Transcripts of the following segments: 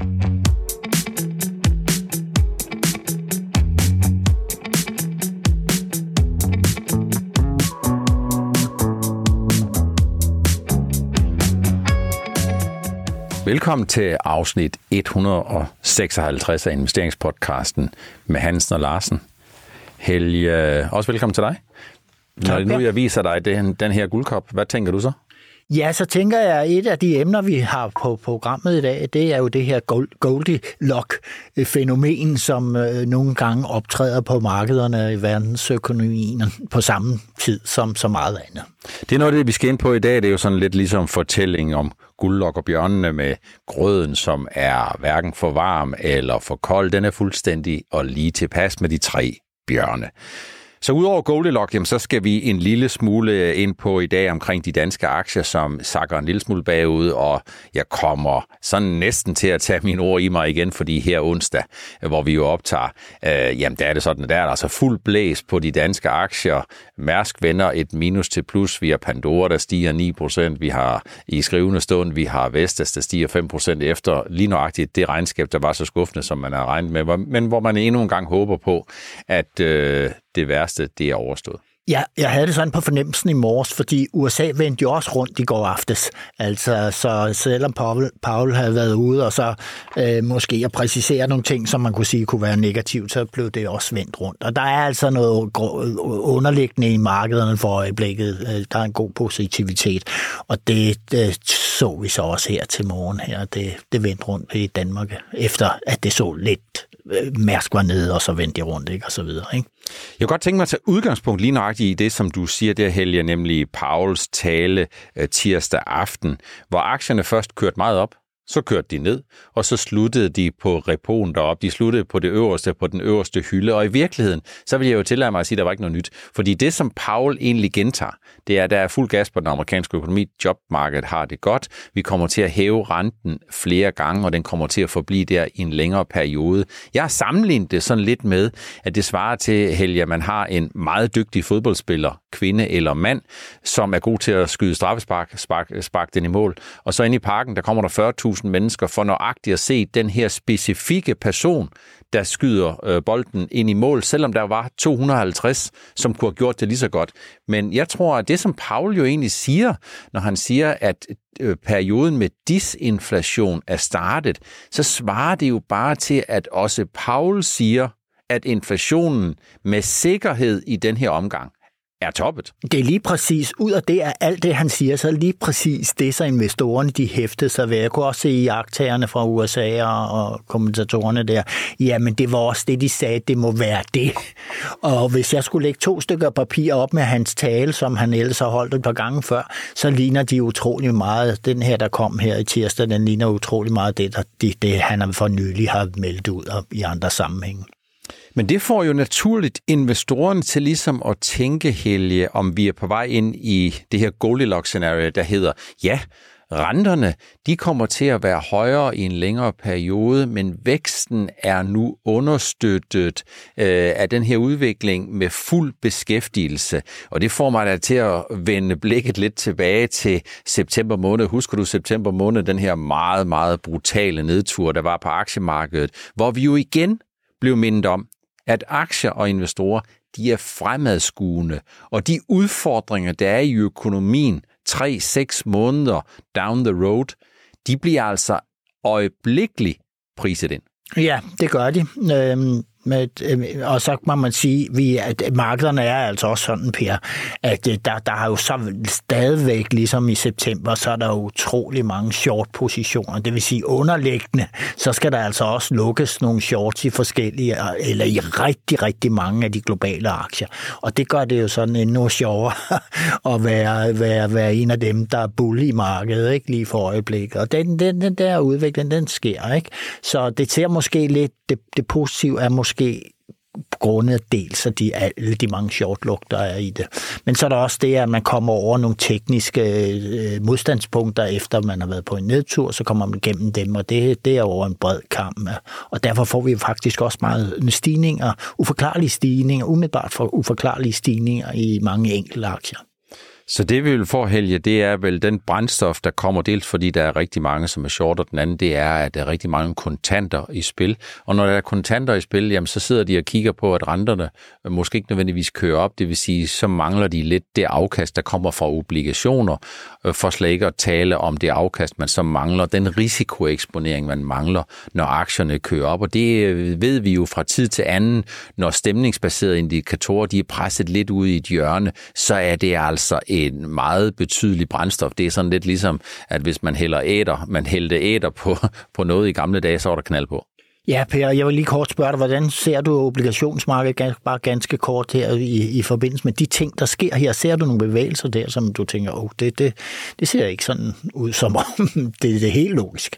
Velkommen til afsnit 156 af investeringspodcasten med Hansen og Larsen. Helge, også velkommen til dig. Når nu jeg viser dig den, den her guldkop, hvad tænker du så? Ja, så tænker jeg, at et af de emner, vi har på programmet i dag, det er jo det her Goldilocks-fænomen, som øh, nogle gange optræder på markederne i verdensøkonomien på samme tid som så meget andet. Det er noget det, vi skal ind på i dag. Det er jo sådan lidt ligesom fortælling om guldlok og bjørnene med grøden, som er hverken for varm eller for kold. Den er fuldstændig og lige tilpas med de tre bjørne. Så udover Goldilocks, jamen, så skal vi en lille smule øh, ind på i dag omkring de danske aktier, som sakker en lille smule bagud, og jeg kommer sådan næsten til at tage mine ord i mig igen, fordi her onsdag, øh, hvor vi jo optager, øh, jamen der er det sådan, der er der altså fuld blæs på de danske aktier. Mærsk vender et minus til plus, vi har Pandora, der stiger 9%, vi har i skrivende stund, vi har Vestas, der stiger 5% efter lige nøjagtigt det regnskab, der var så skuffende, som man har regnet med, men hvor man endnu en gang håber på, at øh, det værste det er overstået. Ja, jeg havde det sådan på fornemmelsen i morges, fordi USA vendte jo også rundt i går aftes. Altså, så selvom Paul, Paul havde været ude og så øh, måske at præcisere nogle ting, som man kunne sige kunne være negativt, så blev det også vendt rundt. Og der er altså noget underliggende i markederne for øjeblikket. Øh, der er en god positivitet, og det, det så vi så også her til morgen her. Det, det vendte rundt i Danmark, efter at det så lidt Øh, Mærsk var nede, og så vendte de rundt, ikke? og så videre. Ikke? Jeg kan godt tænke mig at tage udgangspunkt lige nøjagtigt i det, som du siger der, Helge, nemlig Pauls tale øh, tirsdag aften, hvor aktierne først kørte meget op, så kørte de ned, og så sluttede de på repoen derop. De sluttede på det øverste, på den øverste hylde. Og i virkeligheden, så vil jeg jo tillade mig at sige, at der var ikke noget nyt. Fordi det, som Paul egentlig gentager, det er, at der er fuld gas på den amerikanske økonomi. Jobmarkedet har det godt. Vi kommer til at hæve renten flere gange, og den kommer til at forblive der i en længere periode. Jeg har sammenlignet det sådan lidt med, at det svarer til, Helge, at man har en meget dygtig fodboldspiller, kvinde eller mand, som er god til at skyde straffespark, spark, spark den i mål. Og så ind i parken, der kommer der 40.000 mennesker for nøjagtigt at se den her specifikke person, der skyder øh, bolden ind i mål, selvom der var 250, som kunne have gjort det lige så godt. Men jeg tror, at det, som Paul jo egentlig siger, når han siger, at øh, perioden med disinflation er startet, så svarer det jo bare til, at også Paul siger, at inflationen med sikkerhed i den her omgang er toppet. Det er lige præcis, ud af det er alt det, han siger, så er lige præcis det, så investorerne de hæftede sig ved. Jeg kunne også se i aktagerne fra USA og kommentatorerne der, jamen det var også det, de sagde, det må være det. Og hvis jeg skulle lægge to stykker papir op med hans tale, som han ellers har holdt et par gange før, så ligner de utrolig meget, den her, der kom her i tirsdag, den ligner utrolig meget det, der, det, det han for nylig har meldt ud i andre sammenhænge. Men det får jo naturligt investorerne til ligesom at tænke, Helge, om vi er på vej ind i det her Goldilocks-scenario, der hedder, ja, renterne, de kommer til at være højere i en længere periode, men væksten er nu understøttet øh, af den her udvikling med fuld beskæftigelse. Og det får mig da til at vende blikket lidt tilbage til september måned. Husker du september måned, den her meget, meget brutale nedtur, der var på aktiemarkedet, hvor vi jo igen blev mindet om, at aktier og investorer, de er fremadskuende, og de udfordringer, der er i økonomien 3-6 måneder down the road, de bliver altså øjeblikkeligt priset ind. Ja, det gør de. Øhm, med, øh, og så må man sige, vi, at markederne er altså også sådan, Per, at øh, der, der har jo så stadigvæk, ligesom i september, så er der utrolig mange short-positioner. Det vil sige underliggende, så skal der altså også lukkes nogle shorts i forskellige, eller i rigtig, rigtig mange af de globale aktier. Og det gør det jo sådan endnu sjovere at være, være, være en af dem, der er bull i markedet, ikke lige for øjeblikket. Og den, den, den der udvikling, den sker, ikke? Så det ser måske lidt, det, det positive er måske måske grundet dels af de, alle de mange short der er i det. Men så er der også det, at man kommer over nogle tekniske øh, modstandspunkter, efter man har været på en nedtur, så kommer man igennem dem, og det, det er over en bred kamp. Og derfor får vi faktisk også meget stigninger, uforklarlige stigninger, umiddelbart for uforklarlige stigninger i mange enkelte aktier. Så det vi vil få, Helge, det er vel den brændstof, der kommer dels fordi der er rigtig mange, som er short, og den anden det er, at der er rigtig mange kontanter i spil. Og når der er kontanter i spil, jamen, så sidder de og kigger på, at renterne måske ikke nødvendigvis kører op. Det vil sige, så mangler de lidt det afkast, der kommer fra obligationer, øh, for slet ikke at tale om det afkast, man så mangler, den risikoeksponering, man mangler, når aktierne kører op. Og det øh, ved vi jo fra tid til anden, når stemningsbaserede indikatorer de er presset lidt ud i et hjørne, så er det altså en meget betydelig brændstof. Det er sådan lidt ligesom, at hvis man hælder æder, man hældte æder på, på noget i gamle dage, så var der knald på. Ja, Per, jeg vil lige kort spørge dig, hvordan ser du obligationsmarkedet bare ganske kort her i, i forbindelse med de ting, der sker her? Ser du nogle bevægelser der, som du tænker, oh, det, det, det ser ikke sådan ud, som om det, det er helt logisk?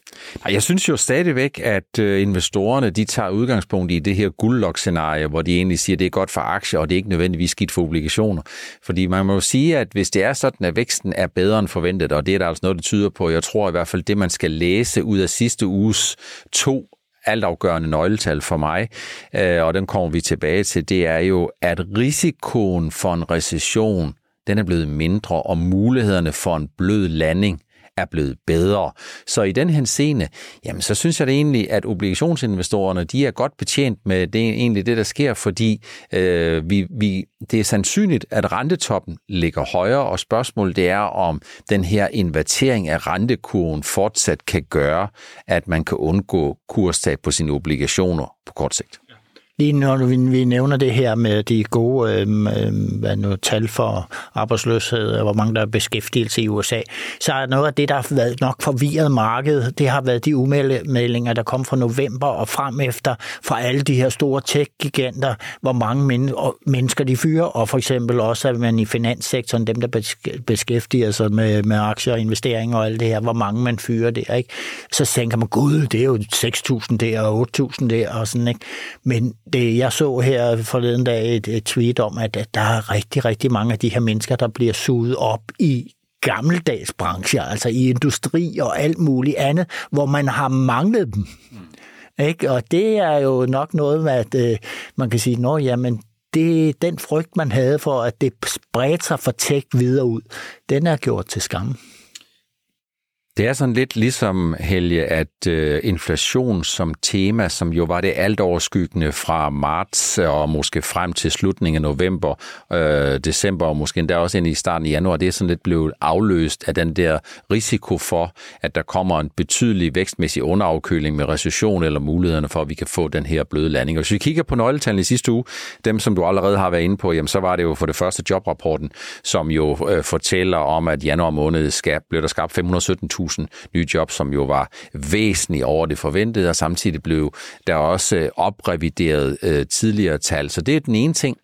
Jeg synes jo stadigvæk, at øh, investorerne de tager udgangspunkt i det her guldlok-scenarie, hvor de egentlig siger, at det er godt for aktier, og det er ikke nødvendigvis skidt for obligationer. Fordi man må jo sige, at hvis det er sådan, at væksten er bedre end forventet, og det er der altså noget, der tyder på, jeg tror i hvert fald, det man skal læse ud af sidste uges to altafgørende nøgletal for mig, øh, og den kommer vi tilbage til, det er jo, at risikoen for en recession, den er blevet mindre, og mulighederne for en blød landing er blevet bedre. Så i den henseende, jamen så synes jeg det egentlig, at obligationsinvestorerne, de er godt betjent med det egentlig det, der sker, fordi øh, vi, vi, det er sandsynligt, at rentetoppen ligger højere, og spørgsmålet det er, om den her invertering af rentekurven fortsat kan gøre, at man kan undgå kurstab på sine obligationer på kort sigt. Lige når vi, vi nævner det her med de gode øh, hvad nu, tal for arbejdsløshed, og hvor mange der er beskæftigelse i USA, så er noget af det, der har været nok forvirret markedet, det har været de umeldinger, der kom fra november og frem efter fra alle de her store tech-giganter, hvor mange men, og mennesker de fyrer, og for eksempel også, at man i finanssektoren, dem der beskæftiger sig med, med aktier og investeringer og alt det her, hvor mange man fyrer der, ikke? Så tænker man, gud, det er jo 6.000 der og 8.000 der og sådan, ikke? Men det, jeg så her forleden dag et, et tweet om, at, at der er rigtig, rigtig mange af de her mennesker, der bliver suget op i gammeldags brancher, altså i industri og alt muligt andet, hvor man har manglet dem. Mm. Ikke? Og det er jo nok noget at øh, man kan sige, at jamen, det, den frygt, man havde for, at det spredte sig for tech videre ud, den er gjort til skam. Det er sådan lidt ligesom, Helge, at øh, inflation som tema, som jo var det alt overskyggende fra marts og måske frem til slutningen af november, øh, december og måske endda også ind i starten af januar, det er sådan lidt blevet afløst af den der risiko for, at der kommer en betydelig vækstmæssig underafkøling med recession eller mulighederne for, at vi kan få den her bløde landing. Og hvis vi kigger på nøgletallene i sidste uge, dem som du allerede har været inde på, jamen så var det jo for det første jobrapporten, som jo øh, fortæller om, at januar måned skab, blev der skabt 517 500.000 nye job, som jo var væsentligt over det forventede, og samtidig blev der også øh, oprevideret øh, tidligere tal. Så det er den ene ting.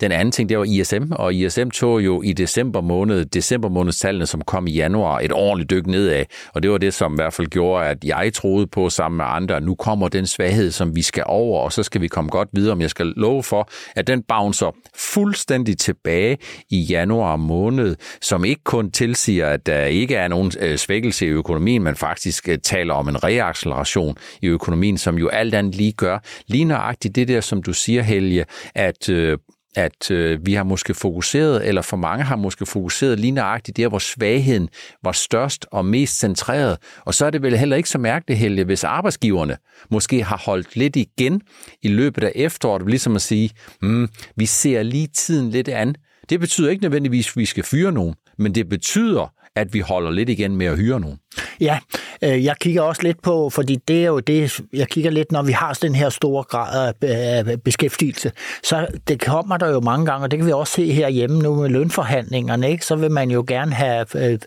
Den anden ting, det var ISM, og ISM tog jo i december måned, december månedstallene, som kom i januar, et ordentligt dyk nedad, og det var det, som i hvert fald gjorde, at jeg troede på sammen med andre, at nu kommer den svaghed, som vi skal over, og så skal vi komme godt videre, om jeg skal love for, at den bouncer fuldstændig tilbage i januar måned, som ikke kun tilsiger, at der ikke er nogen øh, svækkelse i økonomien, men faktisk øh, taler om en reacceleration i økonomien, som jo alt andet lige gør. Lige nøjagtigt det der, som du siger, Helge, at øh, at øh, vi har måske fokuseret, eller for mange har måske fokuseret lige nøjagtigt der, hvor svagheden var størst og mest centreret. Og så er det vel heller ikke så mærkeligt, Helge, hvis arbejdsgiverne måske har holdt lidt igen i løbet af efteråret, ligesom at sige, mm, vi ser lige tiden lidt an. Det betyder ikke nødvendigvis, at vi skal fyre nogen, men det betyder, at vi holder lidt igen med at hyre nogen. Ja, øh, jeg kigger også lidt på, fordi det er jo det, jeg kigger lidt, når vi har den her store grad af beskæftigelse, så det kommer der jo mange gange, og det kan vi også se herhjemme nu med lønforhandlingerne, ikke? så vil man jo gerne have, øh,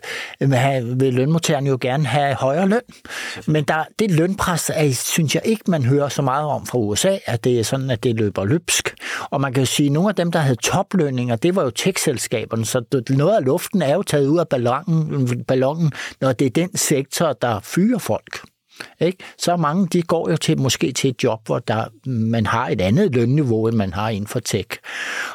have vil lønmodtagerne jo gerne have højere løn. Men der, det lønpres, er, synes jeg ikke, man hører så meget om fra USA, at det er sådan, at det løber løbsk. Og man kan sige, at nogle af dem, der havde toplønninger, det var jo tech-selskaberne, så noget af luften er jo taget ud af ballonen, ballonen når det er den sektor, der fyrer folk. Ikke? Så mange de går jo til måske til et job, hvor der, man har et andet lønniveau, end man har inden for tech.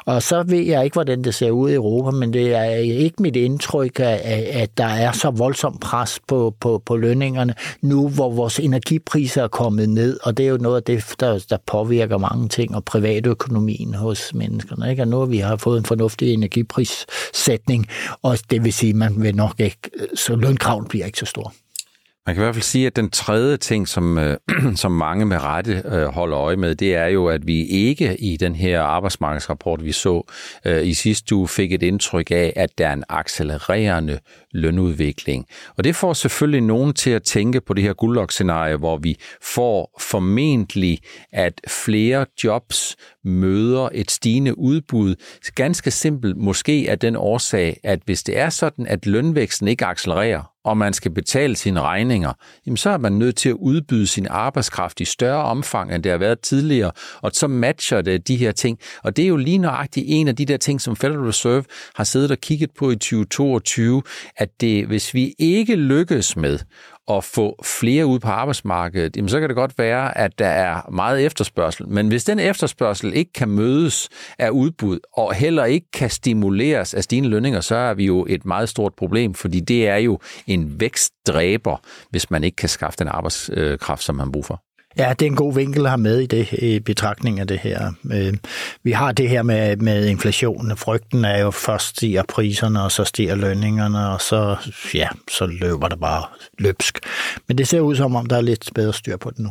Og så ved jeg ikke, hvordan det ser ud i Europa, men det er ikke mit indtryk, at, at der er så voldsomt pres på, på, på lønningerne nu, hvor vores energipriser er kommet ned, og det er jo noget af det, der, der påvirker mange ting, og privatøkonomien hos menneskerne. Ikke? Og nu har vi har fået en fornuftig energiprissætning, og det vil sige, at man vil nok ikke, så lønkraven bliver ikke så stor. Man kan i hvert fald sige, at den tredje ting, som, øh, som mange med rette øh, holder øje med, det er jo, at vi ikke i den her arbejdsmarkedsrapport, vi så øh, i sidste uge, fik et indtryk af, at der er en accelererende lønudvikling. Og det får selvfølgelig nogen til at tænke på det her guldlok-scenarie, hvor vi får formentlig, at flere jobs møder et stigende udbud. Ganske simpelt måske af den årsag, at hvis det er sådan, at lønvæksten ikke accelererer, og man skal betale sine regninger, jamen så er man nødt til at udbyde sin arbejdskraft i større omfang, end det har været tidligere, og så matcher det de her ting. Og det er jo lige nøjagtigt en af de der ting, som Federal Reserve har siddet og kigget på i 2022, at det, hvis vi ikke lykkes med at få flere ud på arbejdsmarkedet, jamen så kan det godt være, at der er meget efterspørgsel. Men hvis den efterspørgsel ikke kan mødes af udbud, og heller ikke kan stimuleres af stigende lønninger, så er vi jo et meget stort problem, fordi det er jo en vækstdræber, hvis man ikke kan skaffe den arbejdskraft, som man bruger for. Ja, det er en god vinkel at have med i det i betragtning af det her. Øh, vi har det her med, med inflationen. Frygten er jo først stiger priserne, og så stiger lønningerne, og så, ja, så løber det bare løbsk. Men det ser ud som om, der er lidt bedre styr på det nu.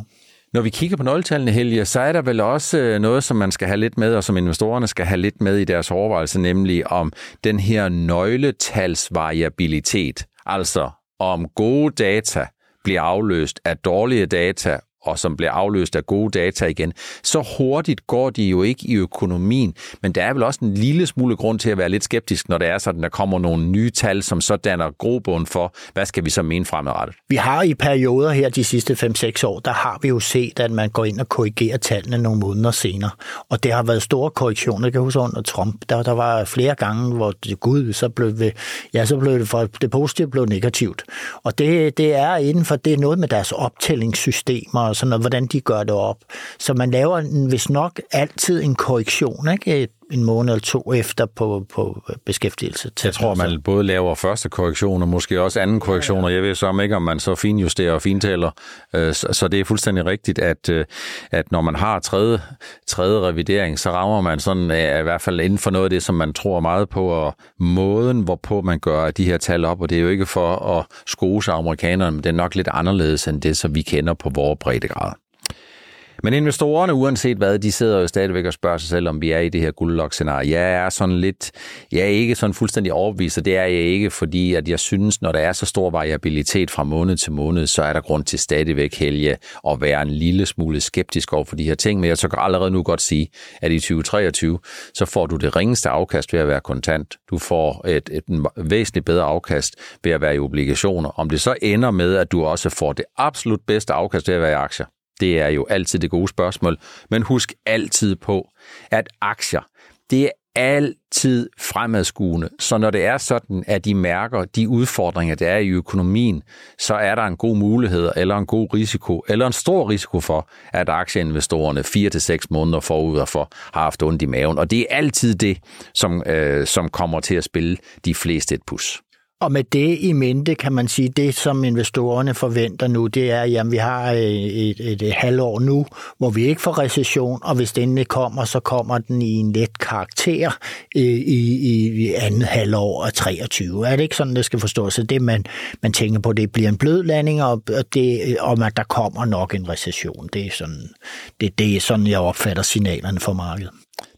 Når vi kigger på nøgletallene, Helge, så er der vel også øh, noget, som man skal have lidt med, og som investorerne skal have lidt med i deres overvejelse, nemlig om den her nøgletalsvariabilitet. Altså om gode data bliver afløst af dårlige data, og som bliver afløst af gode data igen, så hurtigt går de jo ikke i økonomien. Men der er vel også en lille smule grund til at være lidt skeptisk, når det er sådan, der kommer nogle nye tal, som så danner grobund for, hvad skal vi så mene fremadrettet? Vi har i perioder her de sidste 5-6 år, der har vi jo set, at man går ind og korrigerer tallene nogle måneder senere. Og det har været store korrektioner, jeg kan huske under Trump. Der, der var flere gange, hvor det, gud, så blev, vi, ja, så blev det, for, det positive blev negativt. Og det, det er inden for, det er noget med deres optællingssystemer og sådan noget, hvordan de gør det op. Så man laver hvis nok altid en korrektion, ikke? En måned eller to efter på, på beskæftigelse. Jeg tror, man både laver første korrektion og måske også anden korrektion, og jeg ved så ikke, om man så finjusterer og fintæller. Øh, så det er fuldstændig rigtigt, at, øh, at når man har tredje, tredje revidering, så rammer man sådan øh, i hvert fald inden for noget af det, som man tror meget på, og måden, hvorpå man gør de her tal op, og det er jo ikke for at skose amerikanerne, men det er nok lidt anderledes end det, som vi kender på vores breddegrad. Men investorerne, uanset hvad, de sidder jo stadigvæk og spørger sig selv, om vi er i det her guldlok-scenarie. Jeg er sådan lidt, jeg er ikke sådan fuldstændig overbevist, og det er jeg ikke, fordi at jeg synes, når der er så stor variabilitet fra måned til måned, så er der grund til stadigvæk helge at være en lille smule skeptisk over for de her ting. Men jeg kan allerede nu godt sige, at i 2023, så får du det ringeste afkast ved at være kontant. Du får et, et, et væsentligt bedre afkast ved at være i obligationer. Om det så ender med, at du også får det absolut bedste afkast ved at være i aktier, det er jo altid det gode spørgsmål. Men husk altid på, at aktier, det er altid fremadskuende. Så når det er sådan, at de mærker de udfordringer, der er i økonomien, så er der en god mulighed, eller en god risiko, eller en stor risiko for, at aktieinvestorerne 4-6 måneder forud for har haft ondt i maven. Og det er altid det, som, øh, som kommer til at spille de fleste et pus. Og med det i mente kan man sige, det som investorerne forventer nu, det er, at vi har øh, et, et, et, halvår nu, hvor vi ikke får recession, og hvis den kommer, så kommer den i en let karakter øh, i, i, i andet halvår af 23. Er det ikke sådan, det skal forstås? Så det, man, man tænker på, det bliver en blød landing, og det, øh, om at der kommer nok en recession. Det er sådan, det, det er sådan jeg opfatter signalerne for markedet.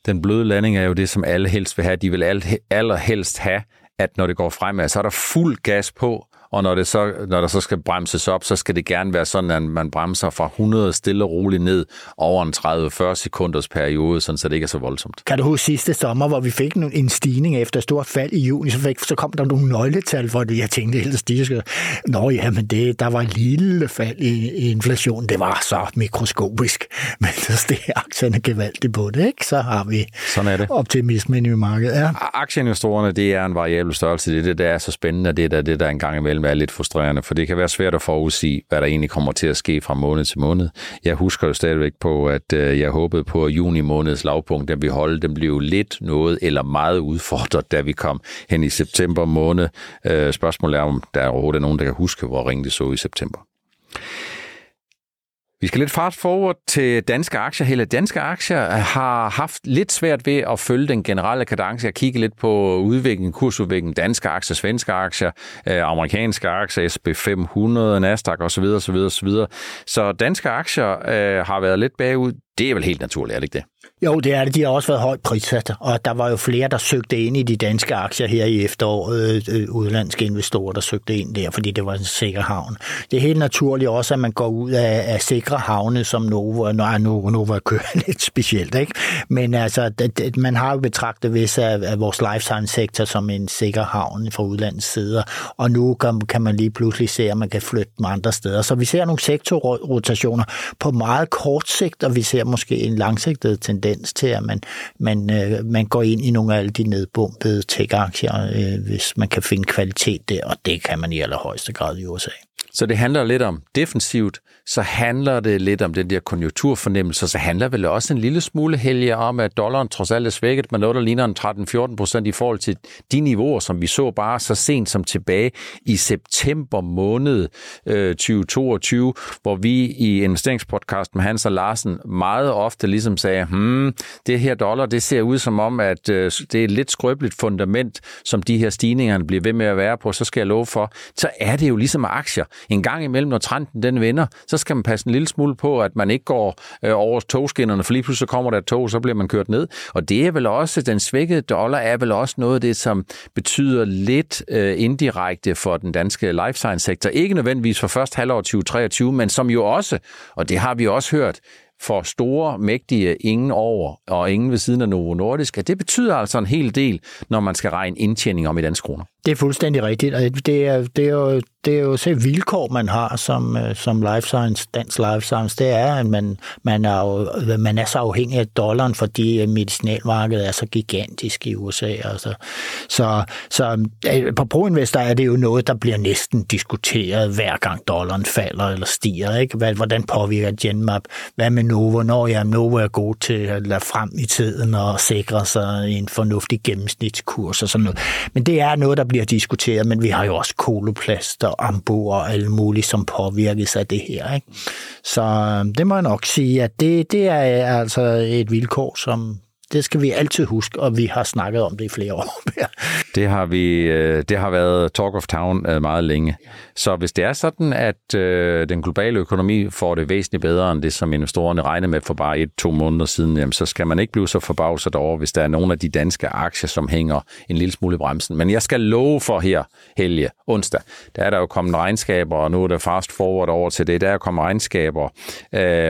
Den bløde landing er jo det, som alle helst vil have. De vil allerhelst have, at når det går fremad, så er der fuld gas på, og når, det så, når der så skal bremses op, så skal det gerne være sådan, at man bremser fra 100 stille og roligt ned over en 30-40 sekunders periode, sådan så det ikke er så voldsomt. Kan du huske sidste sommer, hvor vi fik en stigning efter et stort fald i juni, så, fik, så kom der nogle nøgletal, hvor jeg tænkte helt stige. Nå ja, men det, der var et lille fald i, i inflationen. Det var så mikroskopisk, men så steg aktierne gevaldigt på det, ikke? Så har vi sådan er det. optimismen i markedet. Ja. Aktieinvestorerne, det er en variabel størrelse. Det er det, der er så spændende, det er det, der engang imellem være lidt frustrerende, for det kan være svært at forudsige, hvad der egentlig kommer til at ske fra måned til måned. Jeg husker jo stadigvæk på, at øh, jeg håbede på, at juni måneds lavpunkt, der vi holdt, den blev lidt noget eller meget udfordret, da vi kom hen i september måned. Øh, spørgsmålet er, om der er overhovedet nogen, der kan huske, hvor ringe det så i september. Vi skal lidt fast forward til danske aktier. Hele danske aktier har haft lidt svært ved at følge den generelle kadence. Jeg kigger lidt på udviklingen, kursudviklingen, danske aktier, svenske aktier, øh, amerikanske aktier, SP500, Nasdaq osv. osv., osv. Så danske aktier øh, har været lidt bagud. Det er vel helt naturligt, er det ikke det? Jo, det er det. De har også været højt prissat, og der var jo flere, der søgte ind i de danske aktier her i efteråret, øh, øh udlandske investorer, der søgte ind der, fordi det var en sikker havn. Det er helt naturligt også, at man går ud af, af sikre havne, som Novo, nej, Novo, Novo kører lidt specielt, ikke? Men altså, det, man har jo betragtet visse af, af vores life science sektor som en sikker havn fra udlandets sider, og nu kan, kan man lige pludselig se, at man kan flytte dem andre steder. Så vi ser nogle sektorrotationer på meget kort sigt, og vi ser måske en langsigtet tendens til, at man, man, øh, man går ind i nogle af alle de nedbumpede tech-aktier, øh, hvis man kan finde kvalitet der, og det kan man i allerhøjeste grad i USA. Så det handler lidt om defensivt, så handler det lidt om den der konjunkturfornemmelse, så handler vel også en lille smule helge om, at dollaren trods alt er svækket med noget, der ligner en 13-14 procent i forhold til de niveauer, som vi så bare så sent som tilbage i september måned øh, 2022, hvor vi i investeringspodcast med Hans og Larsen meget ofte ligesom sagde, hmm, det her dollar, det ser ud som om, at øh, det er et lidt skrøbeligt fundament, som de her stigninger bliver ved med at være på, så skal jeg love for, så er det jo ligesom aktier. En gang imellem, når trenden den vender, så skal man passe en lille smule på, at man ikke går øh, over togskinnerne, for lige pludselig så kommer der et tog, så bliver man kørt ned. Og det er vel også, den svækkede dollar er vel også noget af det, som betyder lidt øh, indirekte for den danske life science sektor. Ikke nødvendigvis for første halvår 2023, men som jo også, og det har vi også hørt, for store, mægtige ingen over og ingen ved siden af Novo Nordisk, at det betyder altså en hel del, når man skal regne indtjening om i danske kroner. Det er fuldstændig rigtigt, og det er, det er jo, det er jo så vilkår, man har som, øh, som life science, dansk life science, det er, at man, man, er, jo, man er så afhængig af dollaren, fordi øh, medicinalmarkedet er så gigantisk i USA. Altså. Så, så øh, på ProInvestor er det jo noget, der bliver næsten diskuteret hver gang dollaren falder eller stiger. Ikke? Hvordan påvirker Genmap? Hvad med Novo? Når jeg Novo er god til at lade frem i tiden og sikre sig en fornuftig gennemsnitskurs og sådan noget. Men det er noget, der bliver diskuteret, men vi har jo også koloplast og ambo og alt muligt, som påvirkes af det her. Ikke? Så øhm, det må jeg nok sige, at det, det er altså et vilkår, som, det skal vi altid huske, og vi har snakket om det i flere år. det har vi, øh, det har været talk of town øh, meget længe. Så hvis det er sådan, at øh, den globale økonomi får det væsentligt bedre end det, som investorerne regner med for bare et-to måneder siden, jamen, så skal man ikke blive så forbavset over, hvis der er nogle af de danske aktier, som hænger en lille smule i bremsen. Men jeg skal love for her, Helge, onsdag, der er der jo kommet regnskaber, og nu er der fast forward over til det, der er kommet regnskaber,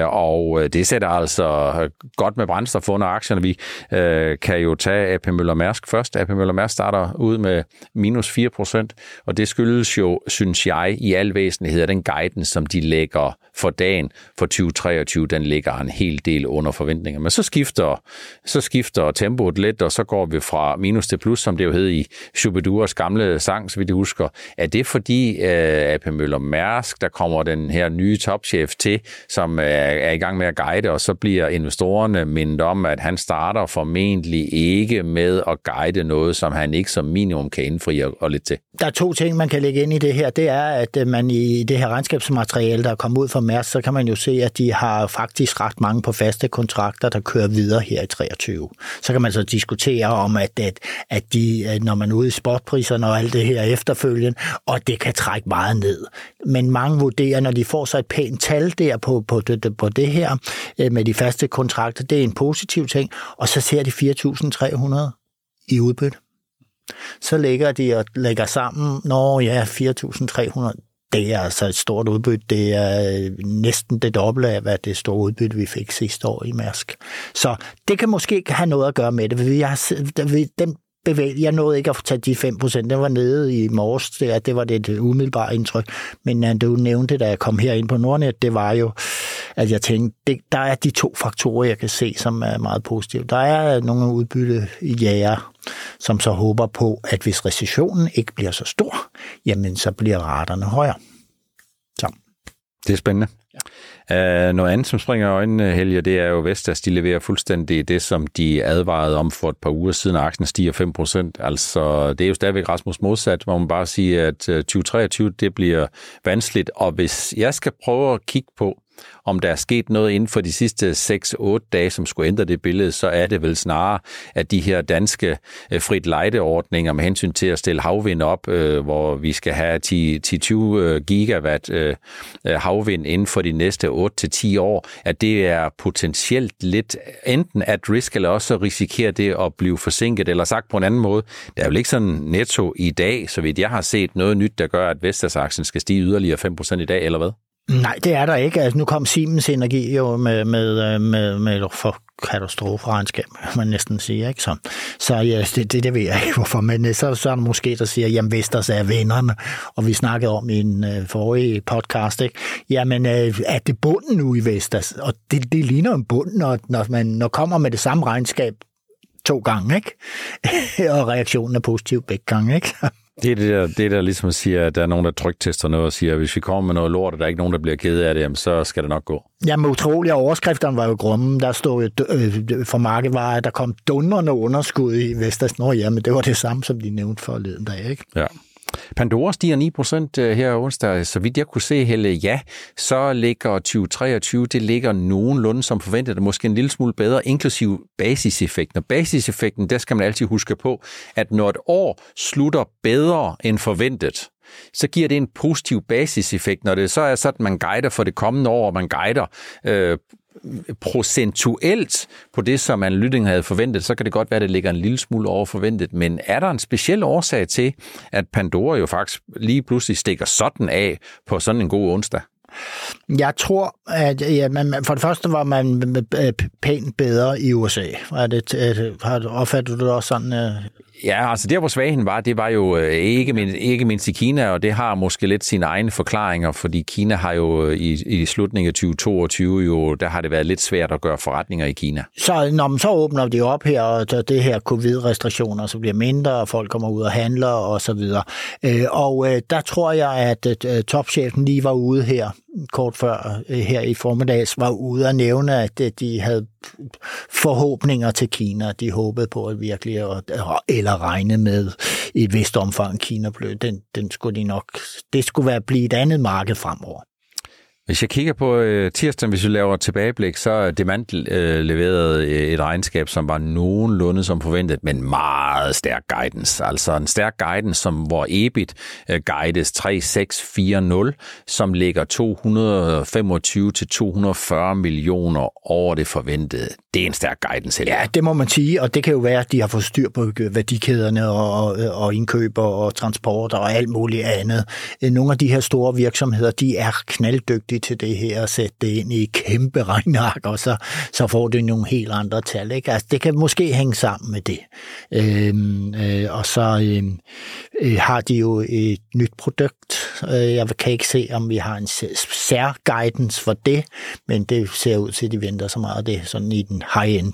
og det sætter altså godt med brændstof under aktierne. Vi øh, kan jo tage AP Møller Mærsk først. AP Møller Mærsk starter ud med minus 4%, og det skyldes jo, synes jeg, i al væsentlighed, den guidance, som de lægger for dagen for 2023, den ligger en hel del under forventninger. Men så skifter, så skifter tempoet lidt, og så går vi fra minus til plus, som det jo hed i Shubiduras gamle sang, så vidt jeg husker. Er det fordi øh, AP Møller Mærsk, der kommer den her nye topchef til, som er, er i gang med at guide, og så bliver investorerne mindet om, at han starter formentlig ikke med at guide noget, som han ikke som minimum kan indfri og, lidt til. Der er to ting, man kan lægge ind i det her. Det er, at øh, man i det her regnskabsmateriale, der er kommet ud fra Mærsk, så kan man jo se, at de har faktisk ret mange på faste kontrakter, der kører videre her i 23. Så kan man så diskutere om, at, at, at de, når man er ude i spotpriserne og alt det her efterfølgende, og det kan trække meget ned. Men mange vurderer, når de får så et pænt tal der på, på, det, på det her øh, med de faste kontrakter, det er en positiv ting, og så ser de 4.300 i udbytte. Så lægger de og lægger sammen, når ja, 4.300, det er altså et stort udbytte. Det er øh, næsten det dobbelte af, hvad det store udbytte, vi fik sidste år i Mærsk. Så det kan måske have noget at gøre med det. Vi har, den bevæg, jeg nåede ikke at tage de 5 procent. Den var nede i morges. Det, det var det øh, umiddelbare indtryk. Men uh, du nævnte, da jeg kom her ind på Nordnet, det var jo, at jeg tænkte, det, der er de to faktorer, jeg kan se, som er meget positive. Der er øh, nogle udbytte jæger, som så håber på, at hvis recessionen ikke bliver så stor, jamen så bliver raterne højere. Så. Det er spændende. Uh, noget andet, som springer i øjnene, Helge, det er jo Vestas, de leverer fuldstændig det, som de advarede om for et par uger siden, at aktien stiger 5%. Altså, det er jo stadigvæk Rasmus modsat, hvor man bare siger, at øh, 2023, det bliver vanskeligt. Og hvis jeg skal prøve at kigge på, om der er sket noget inden for de sidste 6-8 dage, som skulle ændre det billede, så er det vel snarere, at de her danske øh, frit lejdeordninger med hensyn til at stille havvind op, øh, hvor vi skal have 10-20 øh, gigawatt øh, øh, havvind inden for de næste 8-10 år, at det er potentielt lidt enten at risk, eller også risikerer det at blive forsinket, eller sagt på en anden måde, der er vel ikke sådan netto i dag, så vidt jeg har set noget nyt, der gør, at Vestas-aktien skal stige yderligere 5% i dag, eller hvad? Nej, det er der ikke. Altså, nu kom Siemens Energi jo med, med, øh, med, med for katastroferegnskab, man næsten siger. Ikke? Så, så ja, altså, det, det, det ved jeg ikke, hvorfor. Men øh, så, så er der måske, der siger, jamen Vestas er vennerne, og vi snakkede om i en øh, forrige podcast, ikke? jamen øh, er det bunden nu i Vestas? Og det, det ligner en bund, når, når man når kommer med det samme regnskab to gange, ikke? og reaktionen er positiv begge gange, ikke? Det er det der, det der ligesom siger, at der er nogen, der tryktester noget og siger, at hvis vi kommer med noget lort, og der er ikke nogen, der bliver ked af det, jamen, så skal det nok gå. Jamen utroligt, og overskrifterne var jo grumme. Der stod jo øh, for markedet at der kom dunderne underskud i Vestas. Nå ja, men det var det samme, som de nævnte for leden dag, ikke? Ja. Pandora stiger 9% øh, her onsdag. Så vidt jeg kunne se, Helle, ja, så ligger 2023, det ligger nogenlunde som forventet, og måske en lille smule bedre, inklusiv basiseffekten. Og basiseffekten, der skal man altid huske på, at når et år slutter bedre end forventet, så giver det en positiv basiseffekt. Når det så er sådan, at man guider for det kommende år, og man guider øh, procentuelt på det, som analytikeren havde forventet, så kan det godt være, at det ligger en lille smule over forventet. Men er der en speciel årsag til, at Pandora jo faktisk lige pludselig stikker sådan af på sådan en god onsdag? Jeg tror, at ja, man, for det første var man pænt bedre i USA. Er det, har opfattet du det også sådan? Ja, altså der, hvor svagheden var, det var jo øh, ikke, mindst, ikke mindst i Kina, og det har måske lidt sine egne forklaringer, fordi Kina har jo øh, i, i slutningen af 2022, jo, der har det været lidt svært at gøre forretninger i Kina. Så når man så åbner de op her, og det her covid-restriktioner, så bliver mindre, og folk kommer ud og handler og så videre. Øh, og der tror jeg, at topchefen lige var ude her kort før øh, her i formiddags, var ude at nævne, at øh, de havde forhåbninger til Kina. De håbede på at virkelig, eller regne med i et vist omfang Kina blev. Den, den skulle de nok, det skulle være blive et andet marked fremover. Hvis jeg kigger på øh, tirsdag, hvis vi laver tilbageblik, så er Demand øh, leveret øh, et regnskab, som var nogenlunde som forventet, men meget stærk guidance. Altså en stærk guidance, som hvor EBIT øh, guides 3640, som ligger 225 til 240 millioner over det forventede. Det er en stærk guidance. Ja, det må man sige, og det kan jo være, at de har fået styr på øh, værdikæderne og, og indkøb og transport og alt muligt andet. Øh, nogle af de her store virksomheder, de er knalddygtige dygtig til det her, og sætte det ind i kæmpe regnark, og så, så får det nogle helt andre tal. Ikke? Altså, det kan måske hænge sammen med det. Øhm, øh, og så øhm, øh, har de jo et nyt produkt. Øh, jeg kan ikke se, om vi har en sær guidance for det, men det ser ud til, at de venter så meget af det sådan i den high-end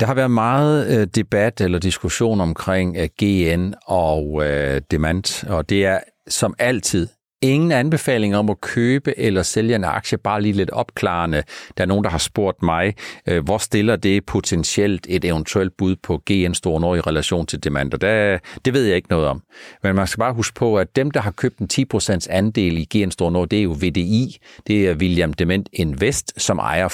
der har været meget øh, debat eller diskussion omkring øh, GN og øh, demand, og det er som altid ingen anbefaling om at købe eller sælge en aktie, bare lige lidt opklarende. Der er nogen, der har spurgt mig, øh, hvor stiller det potentielt et eventuelt bud på GN Store Nord i relation til demand? Og der, det ved jeg ikke noget om. Men man skal bare huske på, at dem, der har købt en 10% andel i GN Store Nord, det er jo VDI, det er William Dement Invest, som ejer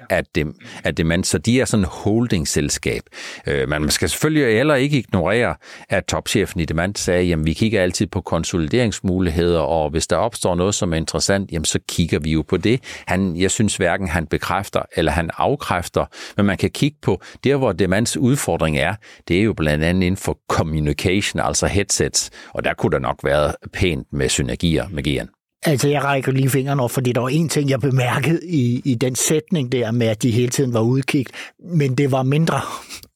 55-60% af, dem, af demand, så de er sådan en holdingselskab. Øh, men man skal selvfølgelig heller ikke ignorere, at topchefen i demand sagde, at vi kigger altid på konsolidering konsolideringsmuligheder, og hvis der opstår noget, som er interessant, jamen så kigger vi jo på det. Han, jeg synes hverken han bekræfter eller han afkræfter, men man kan kigge på, der hvor demands udfordring er, det er jo blandt andet inden for communication, altså headsets, og der kunne der nok være pænt med synergier med GN. Altså, jeg rækker lige fingrene op, fordi der var en ting, jeg bemærkede i, i den sætning der med, at de hele tiden var udkigt, men det var mindre.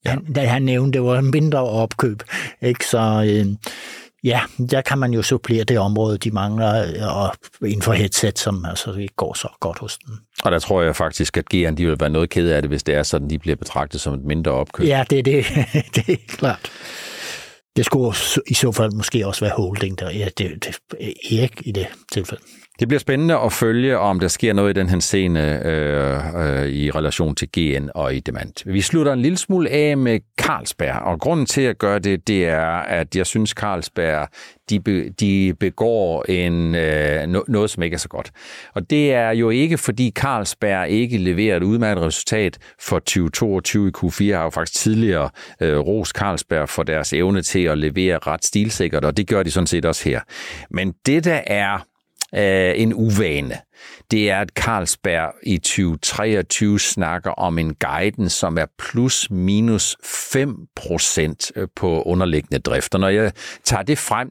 Ja. Han, da han nævnte, det var mindre opkøb. Ikke? Så, øh, Ja, der kan man jo supplere det område, de mangler, og inden for headset, som altså ikke går så godt hos dem. Og der tror jeg faktisk, at G'erne de vil være noget ked af det, hvis det er sådan, de bliver betragtet som et mindre opkøb. Ja, det, det, det er klart. Det skulle i så fald måske også være holding, der ja, det, det, ikke i det tilfælde. Det bliver spændende at følge, om der sker noget i den her scene øh, øh, i relation til GN og i Demand. Vi slutter en lille smule af med Carlsberg, og grunden til at gøre det, det er, at jeg synes, Carlsberg de, be, de begår en, øh, no, noget, som ikke er så godt. Og det er jo ikke, fordi Carlsberg ikke leverer et udmærket resultat for 2022 i Q4, har jo faktisk tidligere øh, ros Carlsberg for deres evne til at levere ret stilsikkert, og det gør de sådan set også her. Men det, der er øh, en uvane. Det er, at Carlsberg i 2023 snakker om en guidance, som er plus minus 5 procent øh, på underliggende drift. Og når jeg tager det frem,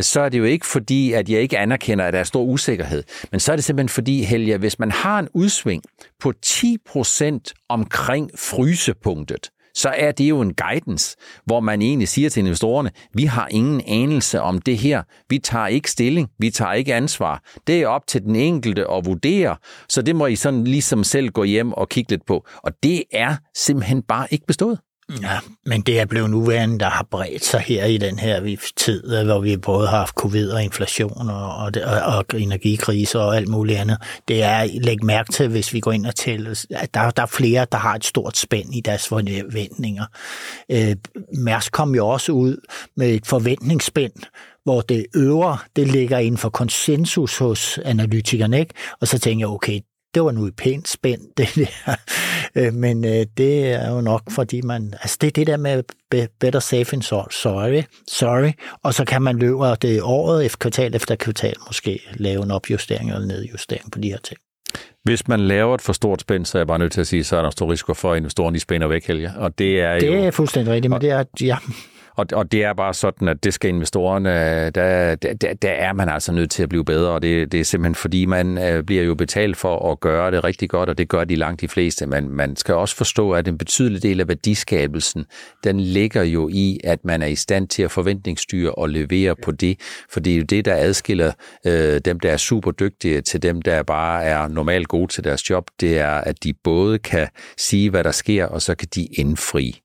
så er det jo ikke fordi, at jeg ikke anerkender, at der er stor usikkerhed. Men så er det simpelthen fordi, Helge, hvis man har en udsving på 10 procent omkring frysepunktet, så er det jo en guidance, hvor man egentlig siger til investorerne, vi har ingen anelse om det her. Vi tager ikke stilling, vi tager ikke ansvar. Det er op til den enkelte at vurdere, så det må I sådan ligesom selv gå hjem og kigge lidt på. Og det er simpelthen bare ikke bestået. Ja, men det er blevet uværende, der har bredt sig her i den her tid, øh, hvor vi både har haft covid og inflation og, og, og energikriser og alt muligt andet. Det er, læg mærke til, hvis vi går ind og tæller, at der, der er flere, der har et stort spænd i deres forventninger. Øh, Mærsk kom jo også ud med et forventningsspænd, hvor det øvre, det ligger inden for konsensus hos analytikerne, ikke? Og så tænker jeg, okay, det var nu et pænt spænd, det der. Øh, men øh, det er jo nok, fordi man... Altså, det er det der med better safe than sorry, sorry, og så kan man løbe det året efter kvartal efter kvartal måske lave en opjustering eller nedjustering på de her ting. Hvis man laver et for stort spænd, så er jeg bare nødt til at sige, så er der stor risiko for, at investorerne de spænder væk, Helge. Og det er det jo... Det er fuldstændig rigtigt, men det er, ja, og, og det er bare sådan, at det skal investorerne, der, der, der er man altså nødt til at blive bedre, og det, det er simpelthen fordi, man øh, bliver jo betalt for at gøre det rigtig godt, og det gør de langt de fleste. Men man skal også forstå, at en betydelig del af værdiskabelsen, den ligger jo i, at man er i stand til at forventningsstyre og levere på det, for det er jo det, der adskiller øh, dem, der er super dygtige til dem, der bare er normalt gode til deres job, det er, at de både kan sige, hvad der sker, og så kan de indfri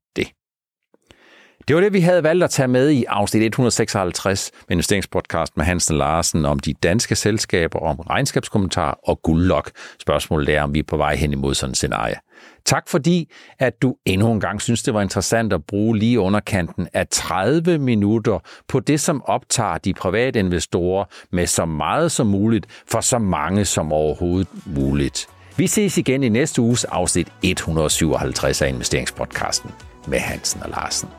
det var det, vi havde valgt at tage med i afsnit 156 med investeringspodcast med Hansen Larsen om de danske selskaber, om regnskabskommentar og guldlok. Spørgsmålet er, om vi er på vej hen imod sådan et scenarie. Tak fordi, at du endnu en gang synes, det var interessant at bruge lige underkanten af 30 minutter på det, som optager de private investorer med så meget som muligt for så mange som overhovedet muligt. Vi ses igen i næste uges afsnit 157 af investeringspodcasten med Hansen og Larsen.